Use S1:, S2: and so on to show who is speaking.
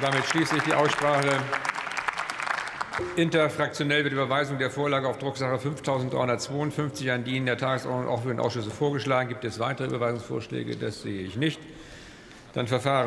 S1: Damit schließe ich die Aussprache. Interfraktionell wird Überweisung der Vorlage auf Drucksache 5352 an die in der Tagesordnung auch für den Ausschüsse vorgeschlagen. Gibt es weitere Überweisungsvorschläge? Das sehe ich nicht. Dann verfahren